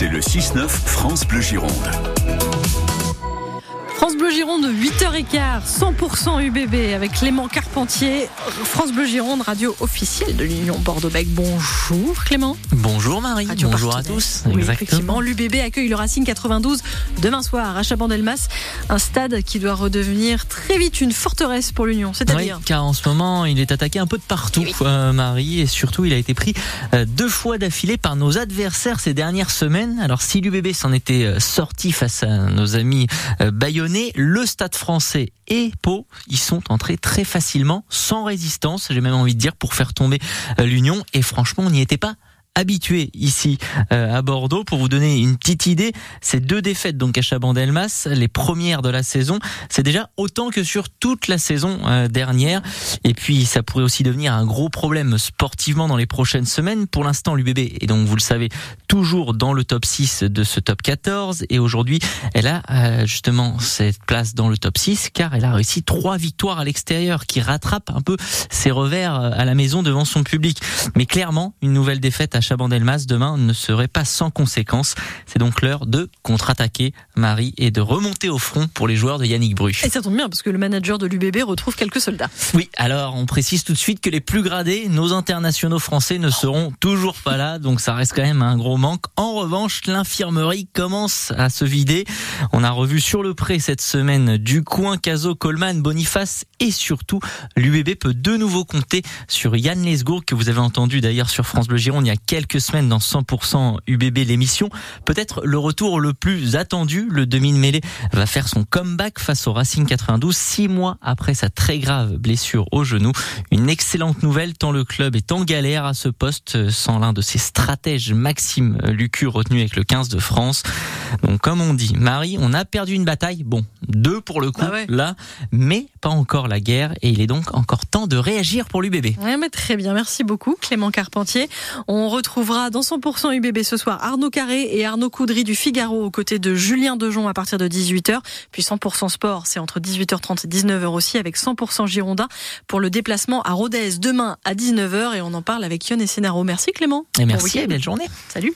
C'est le 6-9 France Bleu Gironde. France Bleu Gironde, 8h15, 100% UBB avec Clément Carpentier. France Bleu Gironde, radio officielle de l'Union Bordeaux-Bec. Bonjour Clément. Bonjour Marie, Radio bonjour à tous. Oui, Exactement. effectivement, l'UBB accueille le Racing 92 demain soir à Chabandelmas. Un stade qui doit redevenir très vite une forteresse pour l'Union. Oui, C'est-à-dire car en ce moment, il est attaqué un peu de partout, euh, Marie, et surtout, il a été pris euh, deux fois d'affilée par nos adversaires ces dernières semaines. Alors, si l'UBB s'en était euh, sorti face à nos amis euh, le Stade français et Pau, ils sont entrés très facilement, sans résistance, j'ai même envie de dire, pour faire tomber euh, l'Union. Et franchement, on n'y était pas habitué ici euh, à Bordeaux. Pour vous donner une petite idée, ces deux défaites donc à Chabandelmas, les premières de la saison, c'est déjà autant que sur toute la saison euh, dernière. Et puis ça pourrait aussi devenir un gros problème sportivement dans les prochaines semaines. Pour l'instant, l'UBB est donc, vous le savez, toujours dans le top 6 de ce top 14. Et aujourd'hui, elle a euh, justement cette place dans le top 6 car elle a réussi trois victoires à l'extérieur qui rattrape un peu ses revers à la maison devant son public. Mais clairement, une nouvelle défaite à Chabandelmas demain ne serait pas sans conséquences. C'est donc l'heure de contre-attaquer Marie et de remonter au front pour les joueurs de Yannick Bru. Et ça tombe bien parce que le manager de l'UBB retrouve quelques soldats. Oui, alors on précise tout de suite que les plus gradés, nos internationaux français, ne seront toujours pas là, donc ça reste quand même un gros manque. En revanche, l'infirmerie commence à se vider. On a revu sur le pré cette semaine du coin Caso, Coleman, Boniface et surtout l'UBB peut de nouveau compter sur Yann Lesgourg que vous avez entendu d'ailleurs sur France Bleu Gironde il y a quelques semaines dans 100% UBB l'émission. Peut-être le retour le plus attendu, le demi de mêlée va faire son comeback face au Racing 92 six mois après sa très grave blessure au genou. Une excellente nouvelle tant le club est en galère à ce poste sans l'un de ses stratèges Maxime Lucu retenu avec le 15 de France. Donc comme on dit, Marie, on a perdu une bataille, bon, deux pour le coup Ah ouais. là, mais pas encore la guerre et il est donc encore temps de réagir pour l'UBB. Ouais, mais très bien, merci beaucoup Clément Carpentier. On retrouvera dans 100% UBB ce soir Arnaud Carré et Arnaud Coudry du Figaro aux côtés de Julien Dejon à partir de 18h. Puis 100% sport, c'est entre 18h30 et 19h aussi avec 100% Girondin pour le déplacement à Rodez demain à 19h et on en parle avec Yon et Sénaro. Merci Clément. Et merci et belle journée. Salut.